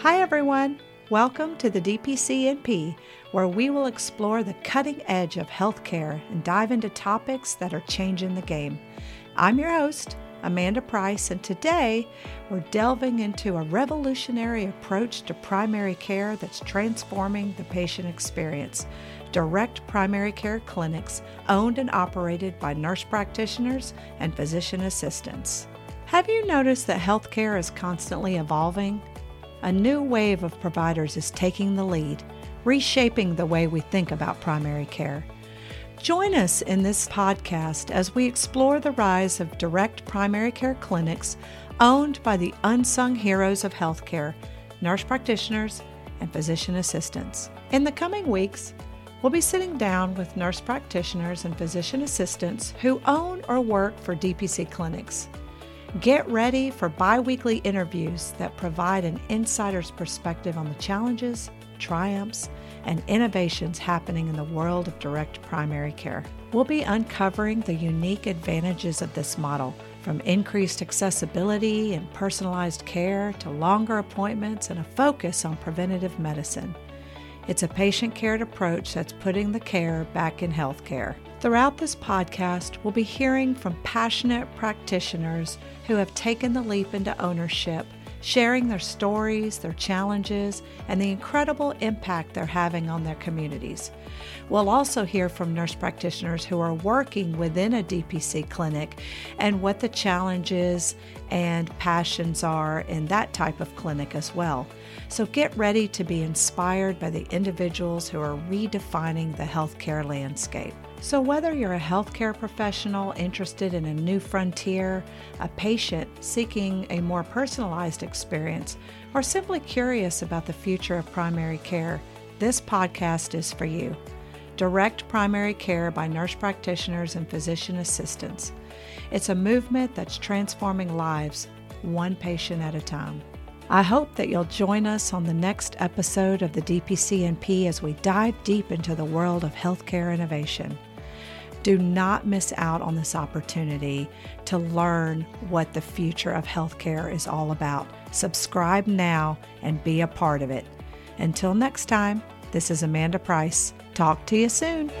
Hi, everyone. Welcome to the DPCNP, where we will explore the cutting edge of healthcare and dive into topics that are changing the game. I'm your host, Amanda Price, and today we're delving into a revolutionary approach to primary care that's transforming the patient experience. Direct primary care clinics owned and operated by nurse practitioners and physician assistants. Have you noticed that healthcare is constantly evolving? A new wave of providers is taking the lead, reshaping the way we think about primary care. Join us in this podcast as we explore the rise of direct primary care clinics owned by the unsung heroes of healthcare, nurse practitioners, and physician assistants. In the coming weeks, we'll be sitting down with nurse practitioners and physician assistants who own or work for DPC clinics. Get ready for bi weekly interviews that provide an insider's perspective on the challenges, triumphs, and innovations happening in the world of direct primary care. We'll be uncovering the unique advantages of this model, from increased accessibility and personalized care to longer appointments and a focus on preventative medicine. It's a patient cared approach that's putting the care back in healthcare. Throughout this podcast, we'll be hearing from passionate practitioners who have taken the leap into ownership, sharing their stories, their challenges, and the incredible impact they're having on their communities. We'll also hear from nurse practitioners who are working within a DPC clinic and what the challenges and passions are in that type of clinic as well. So get ready to be inspired by the individuals who are redefining the healthcare landscape. So, whether you're a healthcare professional interested in a new frontier, a patient seeking a more personalized experience, or simply curious about the future of primary care, this podcast is for you. Direct primary care by nurse practitioners and physician assistants. It's a movement that's transforming lives, one patient at a time. I hope that you'll join us on the next episode of the DPCNP as we dive deep into the world of healthcare innovation. Do not miss out on this opportunity to learn what the future of healthcare is all about. Subscribe now and be a part of it. Until next time, this is Amanda Price. Talk to you soon.